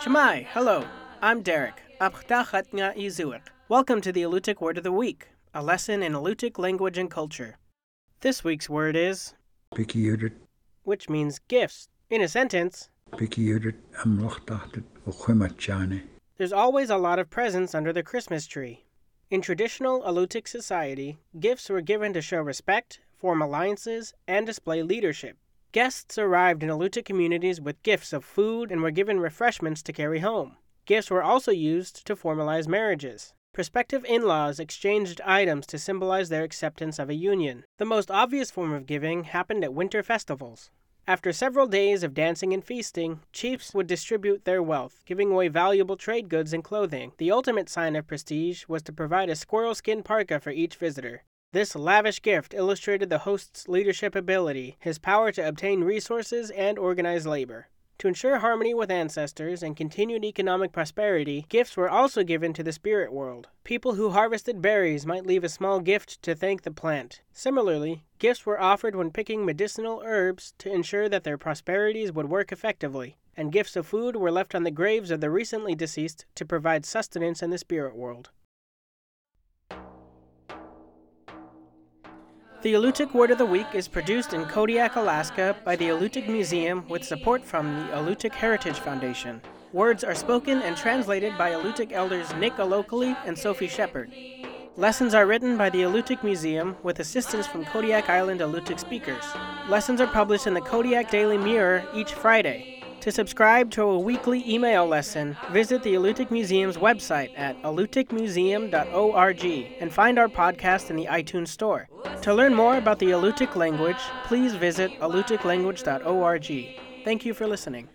Shemai, hello. I'm Derek. Welcome to the Alutiiq Word of the Week, a lesson in Alutiiq language and culture. This week's word is which means gifts. In a sentence, there's always a lot of presents under the Christmas tree. In traditional Alutiiq society, gifts were given to show respect, form alliances, and display leadership. Guests arrived in Alutiiq communities with gifts of food and were given refreshments to carry home. Gifts were also used to formalize marriages. Prospective in laws exchanged items to symbolize their acceptance of a union. The most obvious form of giving happened at winter festivals. After several days of dancing and feasting, chiefs would distribute their wealth, giving away valuable trade goods and clothing. The ultimate sign of prestige was to provide a squirrel skin parka for each visitor. This lavish gift illustrated the host's leadership ability, his power to obtain resources and organize labor. To ensure harmony with ancestors and continued economic prosperity, gifts were also given to the spirit world. People who harvested berries might leave a small gift to thank the plant. Similarly, gifts were offered when picking medicinal herbs to ensure that their prosperities would work effectively, and gifts of food were left on the graves of the recently deceased to provide sustenance in the spirit world. The Alutiiq Word of the Week is produced in Kodiak, Alaska by the Alutiiq Museum with support from the Alutiiq Heritage Foundation. Words are spoken and translated by Alutiiq elders Nick Alokli and Sophie Shepard. Lessons are written by the Alutiiq Museum with assistance from Kodiak Island Alutiiq speakers. Lessons are published in the Kodiak Daily Mirror each Friday. To subscribe to a weekly email lesson, visit the Alutiiq Museum's website at alutiiqmuseum.org and find our podcast in the iTunes Store. To learn more about the Alutiiq language, please visit alutiiqlanguage.org. Thank you for listening.